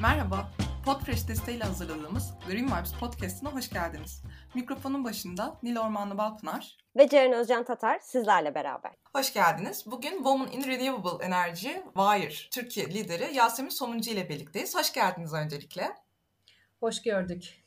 Merhaba, Podfresh desteğiyle hazırladığımız Green Vibes Podcast'ına hoş geldiniz. Mikrofonun başında Nil Ormanlı Balpınar ve Ceren Özcan Tatar sizlerle beraber. Hoş geldiniz. Bugün Women in Renewable Energy WIRE Türkiye lideri Yasemin Somuncu ile birlikteyiz. Hoş geldiniz öncelikle. Hoş gördük.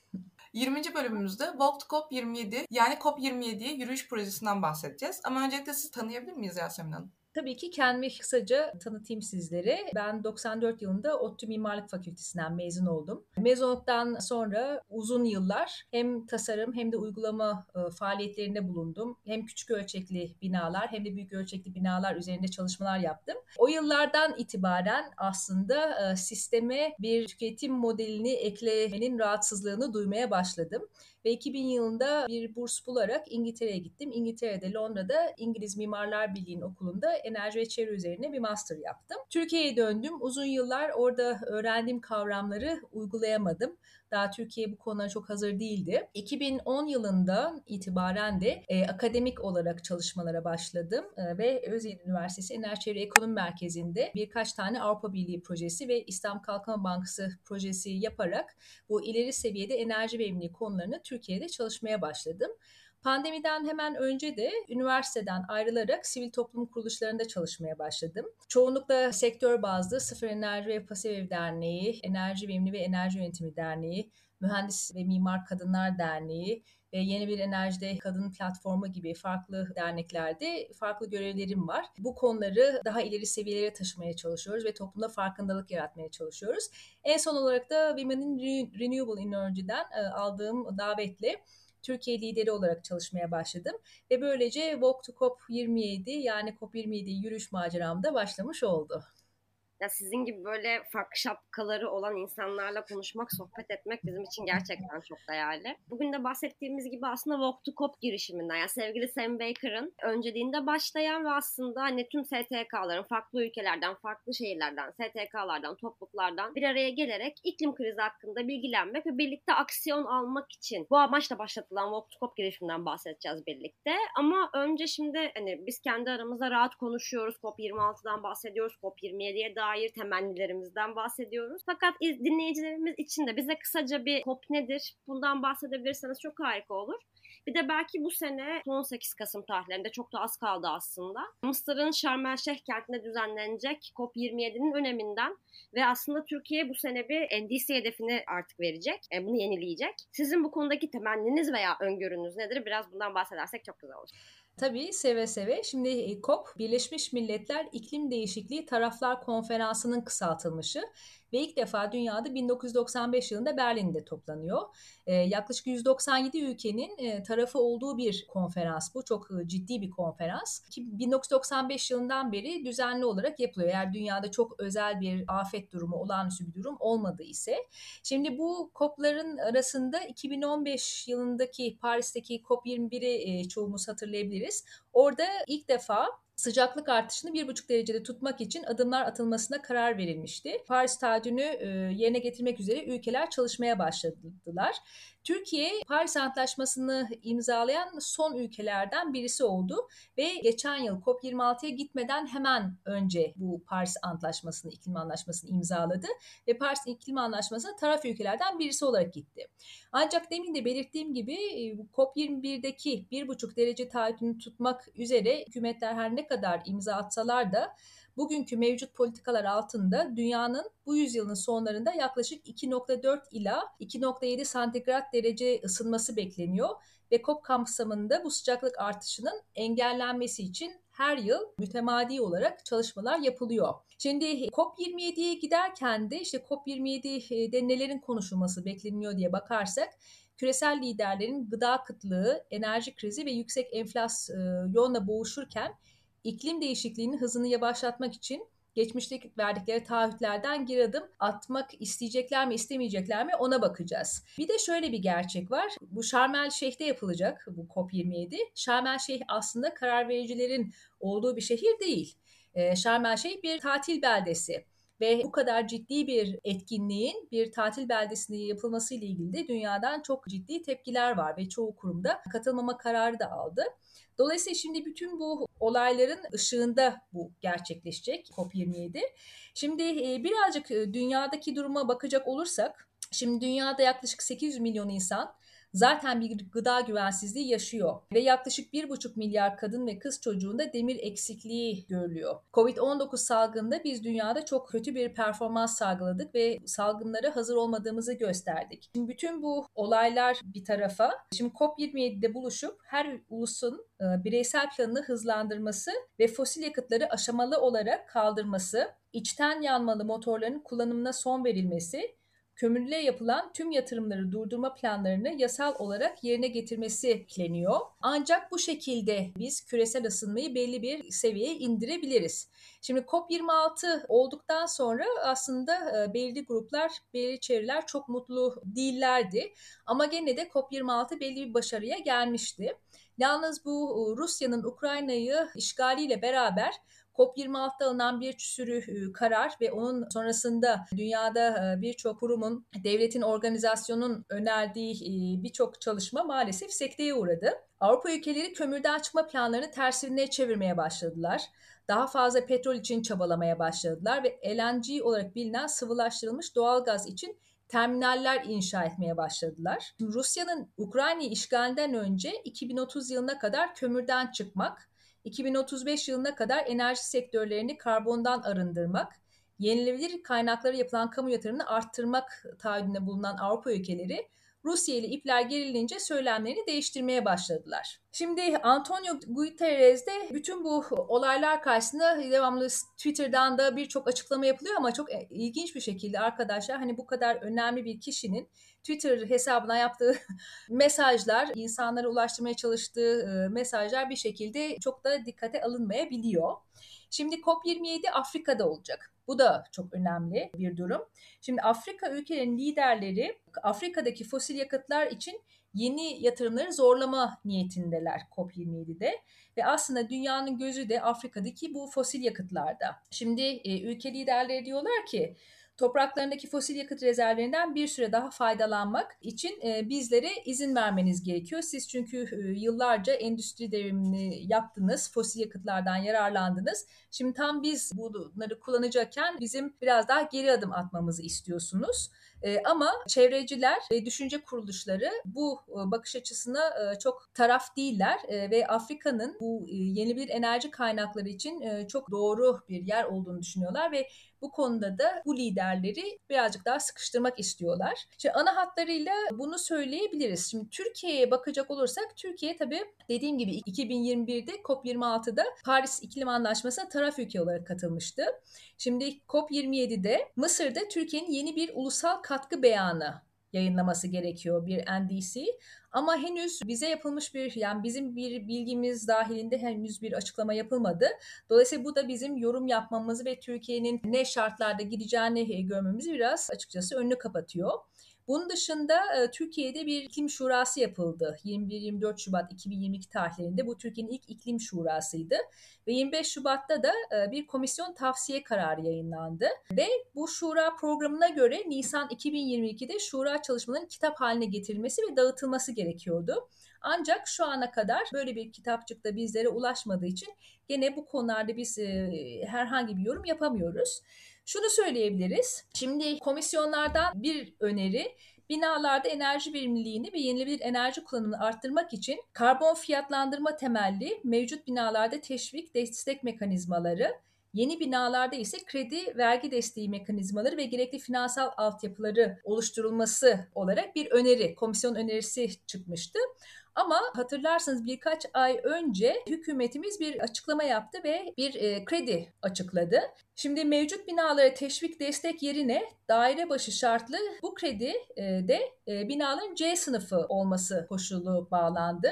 20. bölümümüzde Walk to COP27 yani COP27'ye yürüyüş projesinden bahsedeceğiz. Ama öncelikle sizi tanıyabilir miyiz Yasemin Hanım? Tabii ki kendimi kısaca tanıtayım sizlere. Ben 94 yılında ODTÜ Mimarlık Fakültesinden mezun oldum. Mezun olduktan sonra uzun yıllar hem tasarım hem de uygulama e, faaliyetlerinde bulundum. Hem küçük ölçekli binalar hem de büyük ölçekli binalar üzerinde çalışmalar yaptım. O yıllardan itibaren aslında e, sisteme bir tüketim modelini eklemenin rahatsızlığını duymaya başladım. Ve 2000 yılında bir burs bularak İngiltere'ye gittim. İngiltere'de Londra'da İngiliz Mimarlar Birliği'nin okulunda enerji ve çevre üzerine bir master yaptım. Türkiye'ye döndüm. Uzun yıllar orada öğrendiğim kavramları uygulayamadım. Daha Türkiye bu konulara çok hazır değildi. 2010 yılında itibaren de e, akademik olarak çalışmalara başladım e, ve Özyeğin Üniversitesi Enerji Çevre Ekonomi Merkezi'nde birkaç tane Avrupa Birliği projesi ve İslam Kalkınma Bankası projesi yaparak bu ileri seviyede enerji verimliliği konularını Türkiye'de çalışmaya başladım. Pandemiden hemen önce de üniversiteden ayrılarak sivil toplum kuruluşlarında çalışmaya başladım. Çoğunlukla sektör bazlı Sıfır Enerji ve Pasif Ev Derneği, Enerji Verimli ve Enerji Yönetimi Derneği, Mühendis ve Mimar Kadınlar Derneği ve Yeni Bir Enerjide Kadın Platformu gibi farklı derneklerde farklı görevlerim var. Bu konuları daha ileri seviyelere taşımaya çalışıyoruz ve toplumda farkındalık yaratmaya çalışıyoruz. En son olarak da Women in Renewable Energy'den e, aldığım davetle Türkiye lideri olarak çalışmaya başladım. Ve böylece Walk to COP 27 yani COP 27 yürüyüş maceramda başlamış oldu. Ya sizin gibi böyle farklı şapkaları olan insanlarla konuşmak, sohbet etmek bizim için gerçekten çok değerli. Bugün de bahsettiğimiz gibi aslında Walk to COP girişiminden yani sevgili Sam Baker'ın önceliğinde başlayan ve aslında hani tüm STK'ların farklı ülkelerden, farklı şehirlerden, STK'lardan, topluluklardan bir araya gelerek iklim krizi hakkında bilgilenmek ve birlikte aksiyon almak için bu amaçla başlatılan Walk to COP girişiminden bahsedeceğiz birlikte. Ama önce şimdi hani biz kendi aramızda rahat konuşuyoruz. COP26'dan bahsediyoruz. COP27'ye dair dair temennilerimizden bahsediyoruz. Fakat dinleyicilerimiz için de bize kısaca bir COP nedir? Bundan bahsedebilirseniz çok harika olur. Bir de belki bu sene 18 Kasım tarihlerinde çok da az kaldı aslında. Mısır'ın Şarm El Şeyh kentinde düzenlenecek COP27'nin öneminden ve aslında Türkiye bu sene bir NDC hedefini artık verecek. E, bunu yenileyecek. Sizin bu konudaki temenniniz veya öngörünüz nedir? Biraz bundan bahsedersek çok güzel olur. Tabii seve seve. Şimdi e, COP Birleşmiş Milletler İklim Değişikliği Taraflar Konferansı'nın kısaltılmışı ve ilk defa dünyada 1995 yılında Berlin'de toplanıyor. E, yaklaşık 197 ülkenin e, tarafı olduğu bir konferans bu. Çok e, ciddi bir konferans. Ki 1995 yılından beri düzenli olarak yapılıyor. Eğer dünyada çok özel bir afet durumu, olağanüstü bir durum olmadı ise. Şimdi bu COP'ların arasında 2015 yılındaki Paris'teki COP21'i e, çoğumuz hatırlayabiliriz. Orada ilk defa sıcaklık artışını bir buçuk derecede tutmak için adımlar atılmasına karar verilmişti. Paris taahhüdünü yerine getirmek üzere ülkeler çalışmaya başladılar. Türkiye Paris Antlaşması'nı imzalayan son ülkelerden birisi oldu ve geçen yıl COP26'ya gitmeden hemen önce bu Paris Antlaşması'nı, iklim anlaşmasını imzaladı ve Paris İklim Anlaşması'na taraf ülkelerden birisi olarak gitti. Ancak demin de belirttiğim gibi e, COP21'deki 1,5 derece taahhütünü tutmak üzere hükümetler her ne kadar imza atsalar da bugünkü mevcut politikalar altında dünyanın bu yüzyılın sonlarında yaklaşık 2.4 ila 2.7 santigrat derece ısınması bekleniyor ve COP kapsamında bu sıcaklık artışının engellenmesi için her yıl mütemadi olarak çalışmalar yapılıyor. Şimdi COP27'ye giderken de işte COP27'de nelerin konuşulması bekleniyor diye bakarsak küresel liderlerin gıda kıtlığı, enerji krizi ve yüksek enflasyonla boğuşurken iklim değişikliğinin hızını yavaşlatmak için geçmişteki verdikleri taahhütlerden geri adım atmak isteyecekler mi istemeyecekler mi ona bakacağız. Bir de şöyle bir gerçek var. Bu Şarm El Şeyh'te yapılacak bu COP27. Şarm El Şeyh aslında karar vericilerin olduğu bir şehir değil. Ee, Şarm El Şeyh bir tatil beldesi. Ve bu kadar ciddi bir etkinliğin bir tatil beldesinde yapılması ile ilgili de dünyadan çok ciddi tepkiler var ve çoğu kurumda katılmama kararı da aldı. Dolayısıyla şimdi bütün bu olayların ışığında bu gerçekleşecek COP27. Şimdi e, birazcık e, dünyadaki duruma bakacak olursak, şimdi dünyada yaklaşık 800 milyon insan zaten bir gıda güvensizliği yaşıyor ve yaklaşık 1,5 milyar kadın ve kız çocuğunda demir eksikliği görülüyor. Covid-19 salgında biz dünyada çok kötü bir performans sağladık ve salgınlara hazır olmadığımızı gösterdik. Şimdi bütün bu olaylar bir tarafa, şimdi COP27'de buluşup her ulusun e, bireysel planını hızlandırması ve fosil yakıtları aşamalı olarak kaldırması, içten yanmalı motorların kullanımına son verilmesi kömürlüğe yapılan tüm yatırımları durdurma planlarını yasal olarak yerine getirmesi pleniyor. Ancak bu şekilde biz küresel ısınmayı belli bir seviyeye indirebiliriz. Şimdi COP26 olduktan sonra aslında e, belli gruplar, belli çevreler çok mutlu değillerdi. Ama gene de COP26 belli bir başarıya gelmişti. Yalnız bu e, Rusya'nın Ukrayna'yı işgaliyle beraber COP26'da alınan bir sürü karar ve onun sonrasında dünyada birçok kurumun, devletin, organizasyonun önerdiği birçok çalışma maalesef sekteye uğradı. Avrupa ülkeleri kömürden çıkma planlarını tersine çevirmeye başladılar. Daha fazla petrol için çabalamaya başladılar ve LNG olarak bilinen sıvılaştırılmış doğal gaz için terminaller inşa etmeye başladılar. Rusya'nın Ukrayna işgalinden önce 2030 yılına kadar kömürden çıkmak, 2035 yılına kadar enerji sektörlerini karbondan arındırmak, yenilebilir kaynaklara yapılan kamu yatırımını arttırmak taahhüdünde bulunan Avrupa ülkeleri Rusya ile ipler gerilince söylemlerini değiştirmeye başladılar. Şimdi Antonio Guterres de bütün bu olaylar karşısında devamlı Twitter'dan da birçok açıklama yapılıyor ama çok ilginç bir şekilde arkadaşlar hani bu kadar önemli bir kişinin Twitter hesabına yaptığı mesajlar, insanlara ulaştırmaya çalıştığı mesajlar bir şekilde çok da dikkate alınmayabiliyor. Şimdi COP27 Afrika'da olacak. Bu da çok önemli bir durum. Şimdi Afrika ülkelerinin liderleri Afrika'daki fosil yakıtlar için yeni yatırımları zorlama niyetindeler COP27'de ve aslında dünyanın gözü de Afrika'daki bu fosil yakıtlarda. Şimdi e, ülke liderleri diyorlar ki topraklarındaki fosil yakıt rezervlerinden bir süre daha faydalanmak için e, bizlere izin vermeniz gerekiyor. Siz çünkü e, yıllarca endüstri devrimini yaptınız, fosil yakıtlardan yararlandınız. Şimdi tam biz bunları kullanacakken bizim biraz daha geri adım atmamızı istiyorsunuz. E, ama çevreciler ve düşünce kuruluşları bu e, bakış açısına e, çok taraf değiller e, ve Afrika'nın bu yeni bir enerji kaynakları için çok doğru bir yer olduğunu düşünüyorlar ve bu konuda da bu liderleri birazcık daha sıkıştırmak istiyorlar. Şimdi ana hatlarıyla bunu söyleyebiliriz. Şimdi Türkiye'ye bakacak olursak Türkiye tabii dediğim gibi 2021'de COP26'da Paris İklim Anlaşması'na taraf ülke olarak katılmıştı. Şimdi COP27'de Mısır'da Türkiye'nin yeni bir ulusal katkı beyanı yayınlaması gerekiyor bir NDC. Ama henüz bize yapılmış bir yani bizim bir bilgimiz dahilinde henüz bir açıklama yapılmadı. Dolayısıyla bu da bizim yorum yapmamızı ve Türkiye'nin ne şartlarda gideceğini görmemizi biraz açıkçası önünü kapatıyor. Bunun dışında e, Türkiye'de bir iklim şurası yapıldı. 21-24 Şubat 2022 tarihlerinde bu Türkiye'nin ilk iklim şurasıydı. Ve 25 Şubat'ta da e, bir komisyon tavsiye kararı yayınlandı. Ve bu şura programına göre Nisan 2022'de şura çalışmalarının kitap haline getirilmesi ve dağıtılması gerekiyordu. Ancak şu ana kadar böyle bir kitapçık da bizlere ulaşmadığı için gene bu konularda biz e, herhangi bir yorum yapamıyoruz. Şunu söyleyebiliriz. Şimdi komisyonlardan bir öneri binalarda enerji verimliliğini ve yenilebilir enerji kullanımını arttırmak için karbon fiyatlandırma temelli mevcut binalarda teşvik destek mekanizmaları, Yeni binalarda ise kredi vergi desteği mekanizmaları ve gerekli finansal altyapıları oluşturulması olarak bir öneri, komisyon önerisi çıkmıştı. Ama hatırlarsanız birkaç ay önce hükümetimiz bir açıklama yaptı ve bir e, kredi açıkladı. Şimdi mevcut binalara teşvik destek yerine daire başı şartlı bu kredi e, de e, binaların C sınıfı olması koşulu bağlandı.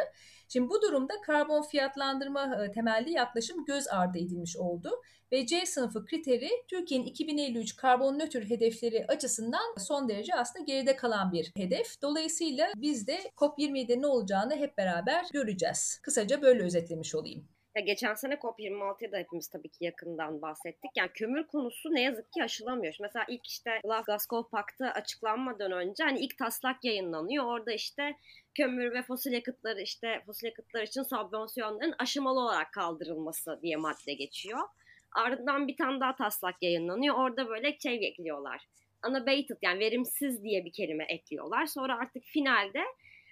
Şimdi bu durumda karbon fiyatlandırma e, temelli yaklaşım göz ardı edilmiş oldu ve C sınıfı kriteri Türkiye'nin 2053 karbon nötr hedefleri açısından son derece aslında geride kalan bir hedef. Dolayısıyla biz de COP27'de ne olacağını hep beraber göreceğiz. Kısaca böyle özetlemiş olayım. Ya geçen sene COP26'ya da hepimiz tabii ki yakından bahsettik. Yani kömür konusu ne yazık ki aşılamıyor. Mesela ilk işte Glasgow Paktı açıklanmadan önce hani ilk taslak yayınlanıyor. Orada işte kömür ve fosil yakıtları işte fosil yakıtlar için subvansiyonların aşamalı olarak kaldırılması diye madde geçiyor. Ardından bir tane daha taslak yayınlanıyor. Orada böyle şey ekliyorlar. Unabated yani verimsiz diye bir kelime ekliyorlar. Sonra artık finalde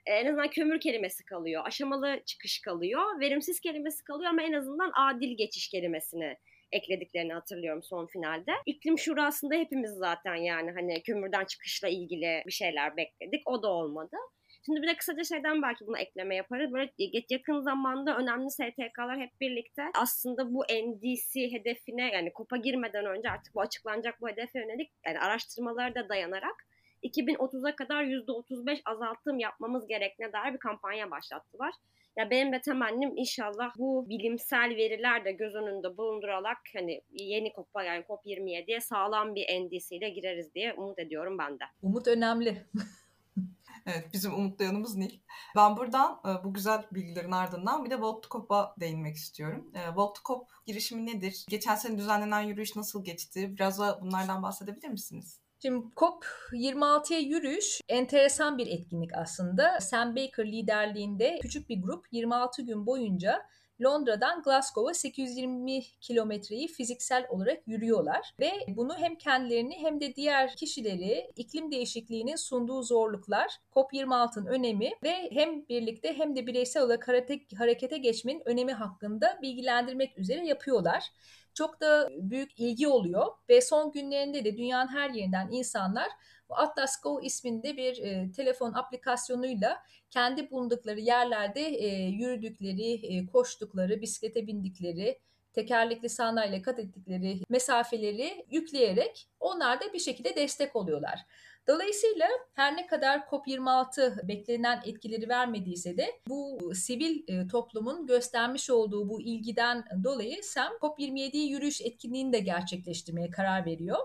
e, en azından kömür kelimesi kalıyor. Aşamalı çıkış kalıyor. Verimsiz kelimesi kalıyor ama en azından adil geçiş kelimesini eklediklerini hatırlıyorum son finalde. İklim şurasında hepimiz zaten yani hani kömürden çıkışla ilgili bir şeyler bekledik. O da olmadı. Şimdi bir de kısaca şeyden belki buna ekleme yaparız. Böyle yakın zamanda önemli STK'lar hep birlikte aslında bu NDC hedefine yani kopa girmeden önce artık bu açıklanacak bu hedefe yönelik yani araştırmalara da dayanarak 2030'a kadar %35 azaltım yapmamız gerektiğine dair bir kampanya başlattılar. Ya benim de temennim inşallah bu bilimsel veriler de göz önünde bulundurarak hani yeni COP'a yani COP27'ye sağlam bir NDC ile gireriz diye umut ediyorum ben de. Umut önemli. Evet bizim umutlayanımız Nil. Ben buradan e, bu güzel bilgilerin ardından bir de Walk to COP'a değinmek istiyorum. E, Walk to COP girişimi nedir? Geçen sene düzenlenen yürüyüş nasıl geçti? Biraz da bunlardan bahsedebilir misiniz? Şimdi COP26'ya yürüyüş enteresan bir etkinlik aslında. Sam Baker liderliğinde küçük bir grup 26 gün boyunca Londra'dan Glasgow'a 820 kilometreyi fiziksel olarak yürüyorlar ve bunu hem kendilerini hem de diğer kişileri iklim değişikliğinin sunduğu zorluklar, COP26'ın önemi ve hem birlikte hem de bireysel olarak harekete geçmenin önemi hakkında bilgilendirmek üzere yapıyorlar çok da büyük ilgi oluyor ve son günlerinde de dünyanın her yerinden insanlar bu Atlas Go isminde bir e, telefon aplikasyonuyla kendi bulundukları yerlerde e, yürüdükleri, e, koştukları, bisiklete bindikleri, tekerlekli sandalye kat ettikleri mesafeleri yükleyerek onlar da bir şekilde destek oluyorlar. Dolayısıyla her ne kadar COP26 beklenen etkileri vermediyse de bu sivil e, toplumun göstermiş olduğu bu ilgiden dolayı SEM COP27 yürüyüş etkinliğini de gerçekleştirmeye karar veriyor.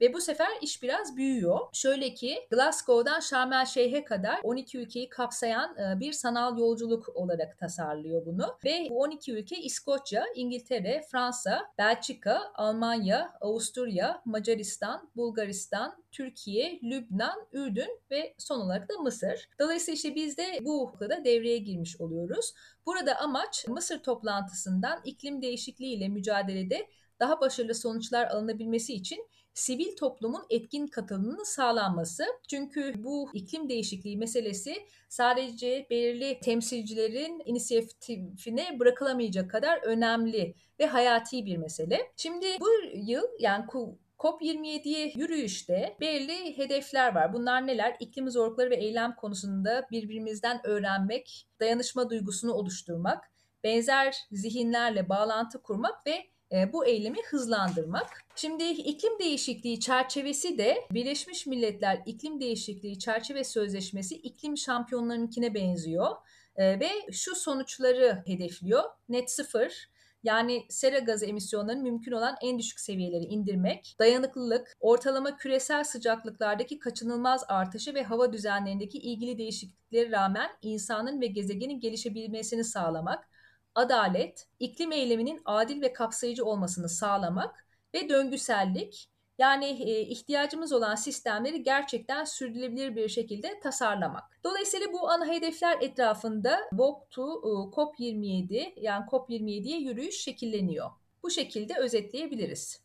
Ve bu sefer iş biraz büyüyor. Şöyle ki Glasgow'dan Şarm el Şeyh'e kadar 12 ülkeyi kapsayan e, bir sanal yolculuk olarak tasarlıyor bunu. Ve bu 12 ülke İskoçya, İngiltere, Fransa, Belçika, Almanya, Avusturya, Macaristan, Bulgaristan, Türkiye, Lübnan, Ürdün ve son olarak da Mısır. Dolayısıyla işte biz de bu noktada devreye girmiş oluyoruz. Burada amaç Mısır toplantısından iklim değişikliği ile mücadelede daha başarılı sonuçlar alınabilmesi için sivil toplumun etkin katılımının sağlanması. Çünkü bu iklim değişikliği meselesi sadece belirli temsilcilerin inisiyatifine bırakılamayacak kadar önemli ve hayati bir mesele. Şimdi bu yıl yani COP27'ye yürüyüşte belirli hedefler var. Bunlar neler? İklim zorlukları ve eylem konusunda birbirimizden öğrenmek, dayanışma duygusunu oluşturmak, benzer zihinlerle bağlantı kurmak ve e, bu eylemi hızlandırmak. Şimdi iklim değişikliği çerçevesi de Birleşmiş Milletler İklim Değişikliği Çerçeve Sözleşmesi iklim şampiyonlarınkine benziyor e, ve şu sonuçları hedefliyor. Net sıfır, yani sera gazı emisyonlarının mümkün olan en düşük seviyeleri indirmek, dayanıklılık, ortalama küresel sıcaklıklardaki kaçınılmaz artışı ve hava düzenlerindeki ilgili değişikliklere rağmen insanın ve gezegenin gelişebilmesini sağlamak, adalet, iklim eyleminin adil ve kapsayıcı olmasını sağlamak ve döngüsellik yani ihtiyacımız olan sistemleri gerçekten sürdürülebilir bir şekilde tasarlamak. Dolayısıyla bu ana hedefler etrafında Walk to e, COP27 yani COP27'ye yürüyüş şekilleniyor. Bu şekilde özetleyebiliriz.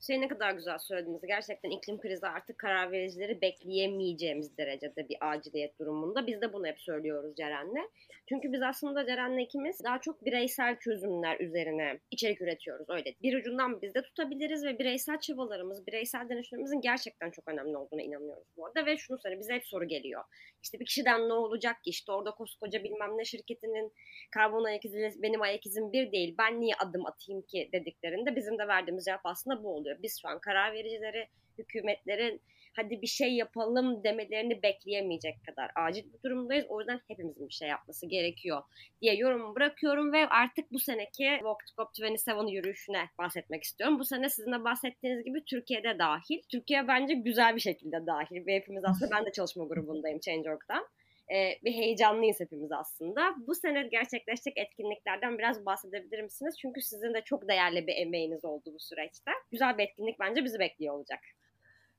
Şey ne kadar güzel söylediniz. Gerçekten iklim krizi artık karar vericileri bekleyemeyeceğimiz derecede bir aciliyet durumunda. Biz de bunu hep söylüyoruz Ceren'le. Çünkü biz aslında Ceren'le ikimiz daha çok bireysel çözümler üzerine içerik üretiyoruz. Öyle bir ucundan biz de tutabiliriz ve bireysel çabalarımız, bireysel dönüşümümüzün gerçekten çok önemli olduğuna inanıyoruz bu arada. Ve şunu söyle bize hep soru geliyor. İşte bir kişiden ne olacak ki? İşte orada koskoca bilmem ne şirketinin karbon ayak izi benim ayak izim bir değil. Ben niye adım atayım ki dediklerinde bizim de verdiğimiz cevap aslında bu oluyor. Biz şu an karar vericileri, hükümetlerin hadi bir şey yapalım demelerini bekleyemeyecek kadar acil bir durumdayız. O yüzden hepimizin bir şey yapması gerekiyor diye yorumumu bırakıyorum ve artık bu seneki Walk to COP27 yürüyüşüne bahsetmek istiyorum. Bu sene sizin de bahsettiğiniz gibi Türkiye'de dahil. Türkiye bence güzel bir şekilde dahil ve hepimiz aslında ben de çalışma grubundayım Change.org'da. e, bir heyecanlıyız hepimiz aslında. Bu sene gerçekleşecek etkinliklerden biraz bahsedebilir misiniz? Çünkü sizin de çok değerli bir emeğiniz oldu bu süreçte. Güzel bir etkinlik bence bizi bekliyor olacak.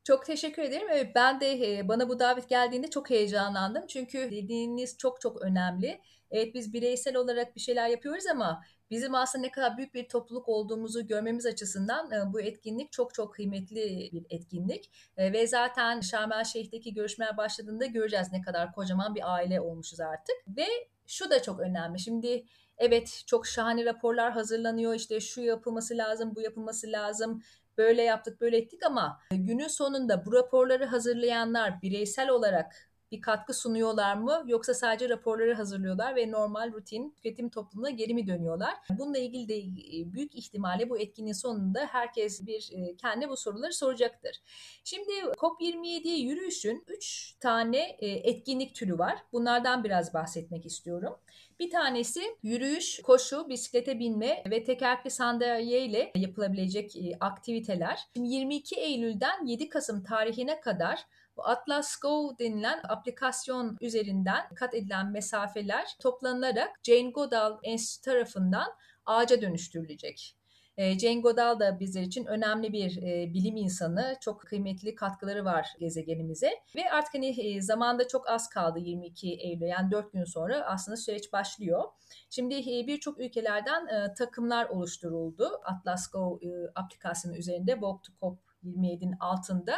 Çok teşekkür ederim. Evet, ben de bana bu davet geldiğinde çok heyecanlandım. Çünkü dediğiniz çok çok önemli. Evet biz bireysel olarak bir şeyler yapıyoruz ama bizim aslında ne kadar büyük bir topluluk olduğumuzu görmemiz açısından bu etkinlik çok çok kıymetli bir etkinlik. Ve zaten Şarm El Şeyh'teki görüşmeler başladığında göreceğiz ne kadar kocaman bir aile olmuşuz artık. Ve şu da çok önemli. Şimdi evet çok şahane raporlar hazırlanıyor. İşte şu yapılması lazım, bu yapılması lazım böyle yaptık böyle ettik ama günün sonunda bu raporları hazırlayanlar bireysel olarak bir katkı sunuyorlar mı yoksa sadece raporları hazırlıyorlar ve normal rutin tüketim toplumuna geri mi dönüyorlar? Bununla ilgili de e, büyük ihtimalle bu etkinliğin sonunda herkes bir e, kendi bu soruları soracaktır. Şimdi COP27 yürüyüşün 3 tane e, etkinlik türü var. Bunlardan biraz bahsetmek istiyorum. Bir tanesi yürüyüş, koşu, bisiklete binme ve tekerlekli sandalye ile yapılabilecek aktiviteler. Şimdi 22 Eylül'den 7 Kasım tarihine kadar bu Atlas Go denilen aplikasyon üzerinden kat edilen mesafeler toplanılarak Jane Goodall Enstitüsü tarafından ağaca dönüştürülecek. E, Jane Goodall da bizler için önemli bir e, bilim insanı. Çok kıymetli katkıları var gezegenimize. Ve artık hani e, zamanda çok az kaldı 22 Eylül yani 4 gün sonra aslında süreç başlıyor. Şimdi e, birçok ülkelerden e, takımlar oluşturuldu. Atlas Go aplikasyonu üzerinde Walk to Cop 27'nin altında.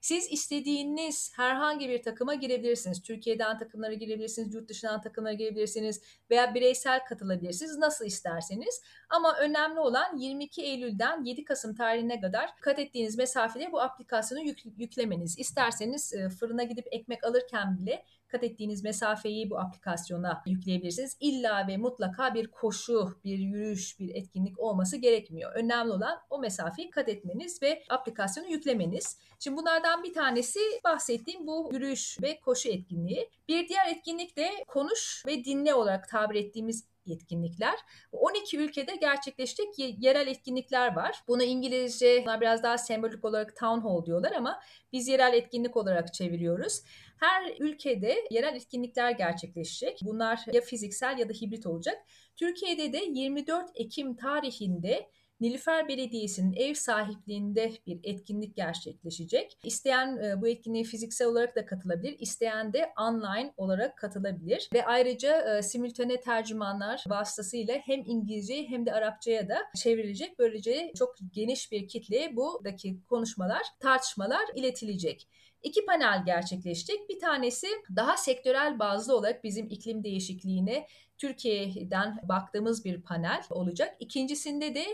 Siz istediğiniz herhangi bir takıma girebilirsiniz. Türkiye'den takımlara girebilirsiniz, yurt dışından takımlara girebilirsiniz veya bireysel katılabilirsiniz nasıl isterseniz. Ama önemli olan 22 Eylül'den 7 Kasım tarihine kadar kat ettiğiniz mesafede bu aplikasyonu yük, yüklemeniz. İsterseniz e, fırına gidip ekmek alırken bile kat ettiğiniz mesafeyi bu aplikasyona yükleyebilirsiniz. İlla ve mutlaka bir koşu, bir yürüyüş, bir etkinlik olması gerekmiyor. Önemli olan o mesafeyi kat etmeniz ve aplikasyonu yüklemeniz. Şimdi bunlardan bir tanesi bahsettiğim bu yürüyüş ve koşu etkinliği. Bir diğer etkinlik de konuş ve dinle olarak tabir ettiğimiz etkinlikler. 12 ülkede gerçekleşecek yerel etkinlikler var. Bunu İngilizce biraz daha sembolik olarak town hall diyorlar ama biz yerel etkinlik olarak çeviriyoruz. Her ülkede yerel etkinlikler gerçekleşecek. Bunlar ya fiziksel ya da hibrit olacak. Türkiye'de de 24 Ekim tarihinde Nilüfer Belediyesi'nin ev sahipliğinde bir etkinlik gerçekleşecek. İsteyen e, bu etkinliğe fiziksel olarak da katılabilir, isteyen de online olarak katılabilir. Ve ayrıca e, simültane tercümanlar vasıtasıyla hem İngilizce hem de Arapçaya da çevrilecek. Böylece çok geniş bir kitleye buradaki konuşmalar, tartışmalar iletilecek. İki panel gerçekleşecek. Bir tanesi daha sektörel bazlı olarak bizim iklim değişikliğine Türkiye'den baktığımız bir panel olacak. İkincisinde de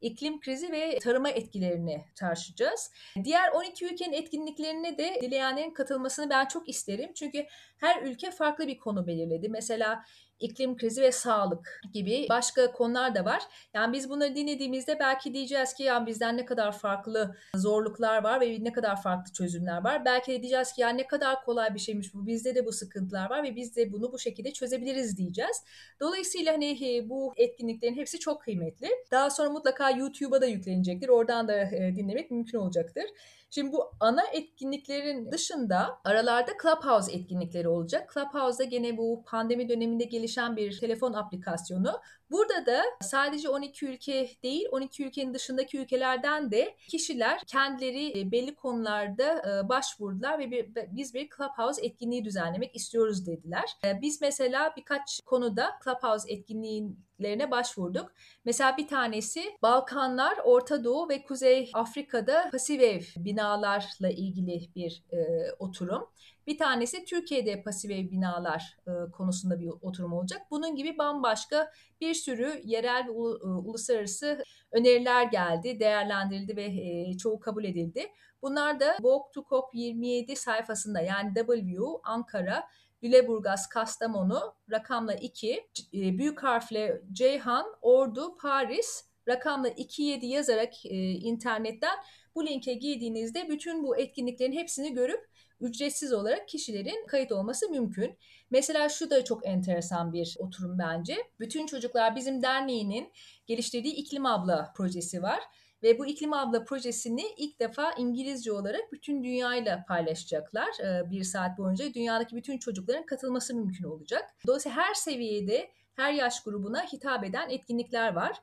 iklim krizi ve tarıma etkilerini tartışacağız. Diğer 12 ülkenin etkinliklerine de dileyenlerin katılmasını ben çok isterim. Çünkü her ülke farklı bir konu belirledi. Mesela iklim krizi ve sağlık gibi başka konular da var. Yani biz bunları dinlediğimizde belki diyeceğiz ki ya bizden ne kadar farklı zorluklar var ve ne kadar farklı çözümler var. Belki de diyeceğiz ki ya ne kadar kolay bir şeymiş bu. Bizde de bu sıkıntılar var ve biz de bunu bu şekilde çözebiliriz diyeceğiz. Dolayısıyla hani bu etkinliklerin hepsi çok kıymetli. Daha sonra mutlaka YouTube'a da yüklenecektir. Oradan da dinlemek mümkün olacaktır. Şimdi bu ana etkinliklerin dışında aralarda Clubhouse etkinlikleri olacak. Clubhouse'da gene bu pandemi döneminde gelişen bir telefon aplikasyonu. Burada da sadece 12 ülke değil 12 ülkenin dışındaki ülkelerden de kişiler kendileri e, belli konularda e, başvurdular ve bir, biz bir Clubhouse etkinliği düzenlemek istiyoruz dediler. E, biz mesela birkaç konuda Clubhouse etkinliğine başvurduk. Mesela bir tanesi Balkanlar, Orta Doğu ve Kuzey Afrika'da pasif ev binalarla ilgili bir e, oturum. Bir tanesi Türkiye'de pasif ev binalar e, konusunda bir oturum olacak. Bunun gibi bambaşka bir sürü yerel ve e, uluslararası öneriler geldi, değerlendirildi ve e, çoğu kabul edildi. Bunlar da Walk to COP 27 sayfasında yani W, Ankara, Lüleburgaz, Kastamonu, rakamla 2, e, büyük harfle Ceyhan, Ordu, Paris, rakamla 27 yazarak e, internetten bu linke girdiğinizde bütün bu etkinliklerin hepsini görüp ücretsiz olarak kişilerin kayıt olması mümkün. Mesela şu da çok enteresan bir oturum bence. Bütün çocuklar bizim derneğinin geliştirdiği İklim Abla projesi var. Ve bu iklim abla projesini ilk defa İngilizce olarak bütün dünyayla paylaşacaklar. Ee, bir saat boyunca dünyadaki bütün çocukların katılması mümkün olacak. Dolayısıyla her seviyede, her yaş grubuna hitap eden etkinlikler var.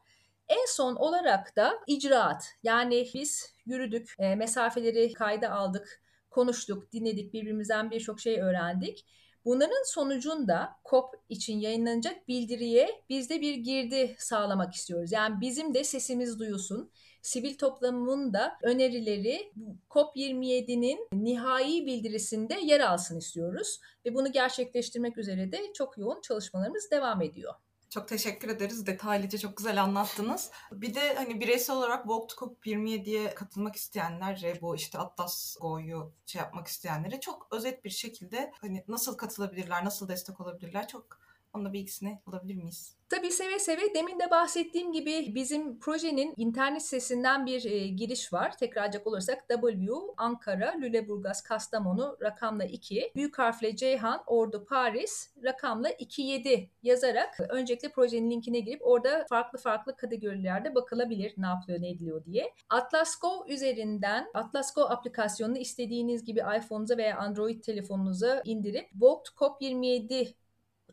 En son olarak da icraat. Yani biz yürüdük, e, mesafeleri kayda aldık, konuştuk, dinledik, birbirimizden birçok şey öğrendik. Bunların sonucunda COP için yayınlanacak bildiriye biz de bir girdi sağlamak istiyoruz. Yani bizim de sesimiz duyulsun. Sivil toplumun da önerileri COP27'nin nihai bildirisinde yer alsın istiyoruz. Ve bunu gerçekleştirmek üzere de çok yoğun çalışmalarımız devam ediyor. Çok teşekkür ederiz. Detaylıca çok güzel anlattınız. Bir de hani bireysel olarak Walk to Cop 27'ye katılmak isteyenler, bu işte Atlas Go'yu şey yapmak isteyenlere çok özet bir şekilde hani nasıl katılabilirler, nasıl destek olabilirler çok onun bilgisini alabilir miyiz? Tabii seve seve. Demin de bahsettiğim gibi bizim projenin internet sitesinden bir e, giriş var. Tekrarcak olursak W Ankara, Lüleburgaz, Kastamonu rakamla 2, büyük harfle Ceyhan, Ordu, Paris rakamla 27 yazarak öncelikle projenin linkine girip orada farklı farklı kategorilerde bakılabilir ne yapılıyor ne ediliyor diye. Atlas Go üzerinden Atlas Go aplikasyonunu istediğiniz gibi iPhone'unuza veya Android telefonunuza indirip Walk COP27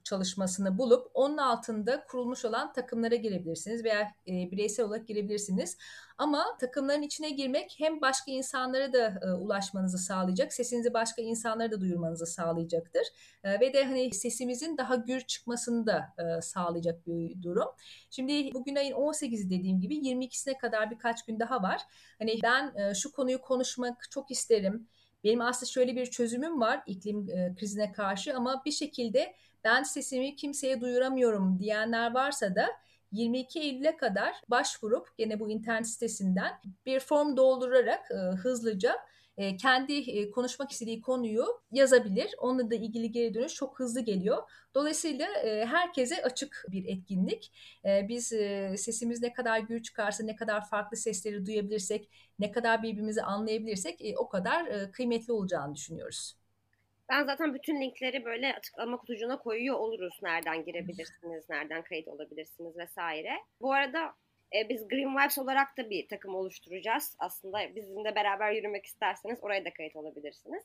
çalışmasını bulup onun altında kurulmuş olan takımlara girebilirsiniz veya e, bireysel olarak girebilirsiniz. Ama takımların içine girmek hem başka insanlara da e, ulaşmanızı sağlayacak, sesinizi başka insanlara da duyurmanızı sağlayacaktır. E, ve de hani sesimizin daha gür çıkmasını da e, sağlayacak bir durum. Şimdi bugün ayın 18'i dediğim gibi 22'sine kadar birkaç gün daha var. Hani ben e, şu konuyu konuşmak çok isterim. Benim aslında şöyle bir çözümüm var iklim e, krizine karşı ama bir şekilde ben sesimi kimseye duyuramıyorum diyenler varsa da 22 Eylül'e kadar başvurup gene bu internet sitesinden bir form doldurarak e, hızlıca e, kendi e, konuşmak istediği konuyu yazabilir. Onunla da ilgili geri dönüş çok hızlı geliyor. Dolayısıyla e, herkese açık bir etkinlik. E, biz e, sesimiz ne kadar gür çıkarsa, ne kadar farklı sesleri duyabilirsek, ne kadar birbirimizi anlayabilirsek e, o kadar e, kıymetli olacağını düşünüyoruz. Ben zaten bütün linkleri böyle açıklama kutucuğuna koyuyor oluruz. Nereden girebilirsiniz, nereden kayıt olabilirsiniz vesaire. Bu arada e, biz Green Vibes olarak da bir takım oluşturacağız. Aslında bizimle beraber yürümek isterseniz oraya da kayıt olabilirsiniz.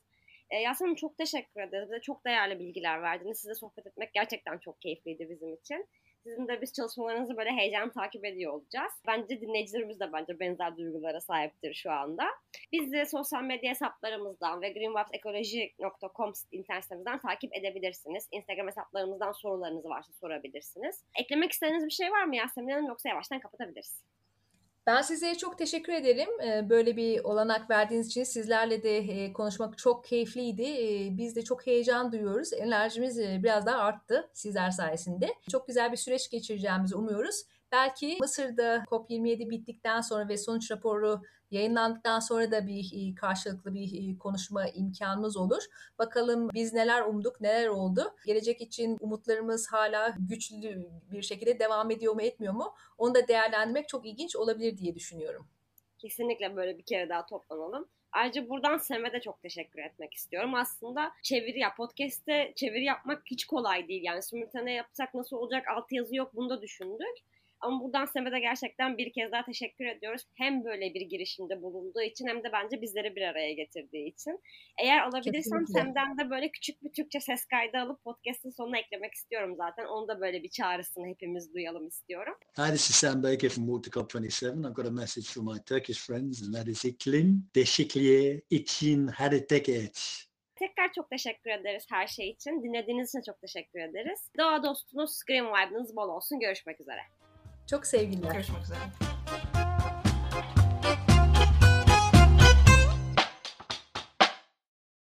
E, Yasemin çok teşekkür ederiz. Bize çok değerli bilgiler verdiniz. Size sohbet etmek gerçekten çok keyifliydi bizim için. Sizin de biz çalışmalarınızı böyle heyecan takip ediyor olacağız. Bence dinleyicilerimiz de bence benzer duygulara sahiptir şu anda. Biz de sosyal medya hesaplarımızdan ve greenwapsekoloji.com internet sitemizden takip edebilirsiniz. Instagram hesaplarımızdan sorularınız varsa sorabilirsiniz. Eklemek istediğiniz bir şey var mı Yasemin Hanım yoksa yavaştan kapatabiliriz. Ben sizlere çok teşekkür ederim. Böyle bir olanak verdiğiniz için sizlerle de konuşmak çok keyifliydi. Biz de çok heyecan duyuyoruz. Enerjimiz biraz daha arttı sizler sayesinde. Çok güzel bir süreç geçireceğimizi umuyoruz. Belki Mısır'da COP27 bittikten sonra ve sonuç raporu yayınlandıktan sonra da bir e, karşılıklı bir e, konuşma imkanımız olur. Bakalım biz neler umduk, neler oldu? Gelecek için umutlarımız hala güçlü bir şekilde devam ediyor mu, etmiyor mu? Onu da değerlendirmek çok ilginç olabilir diye düşünüyorum. Kesinlikle böyle bir kere daha toplanalım. Ayrıca buradan Sem'e de çok teşekkür etmek istiyorum. Aslında çeviri ya podcast'te çeviri yapmak hiç kolay değil. Yani simultane yapsak nasıl olacak altyazı yok bunu da düşündük. Ama buradan Sem'e de gerçekten bir kez daha teşekkür ediyoruz. Hem böyle bir girişimde bulunduğu için hem de bence bizleri bir araya getirdiği için. Eğer alabilirsem Sem'den de böyle küçük bir Türkçe ses kaydı alıp podcast'ın sonuna eklemek istiyorum zaten. Onu da böyle bir çağrısını hepimiz duyalım istiyorum. Hi, this is Sam Baker from Water COP27. I've got a message for my Turkish friends and that is iklim değişikliği için hareket et. Tekrar çok teşekkür ederiz her şey için. Dinlediğiniz için çok teşekkür ederiz. Doğa dostunuz Scream Vibe'ınız bol olsun. Görüşmek üzere. Çok sevgiler. Görüşmek üzere.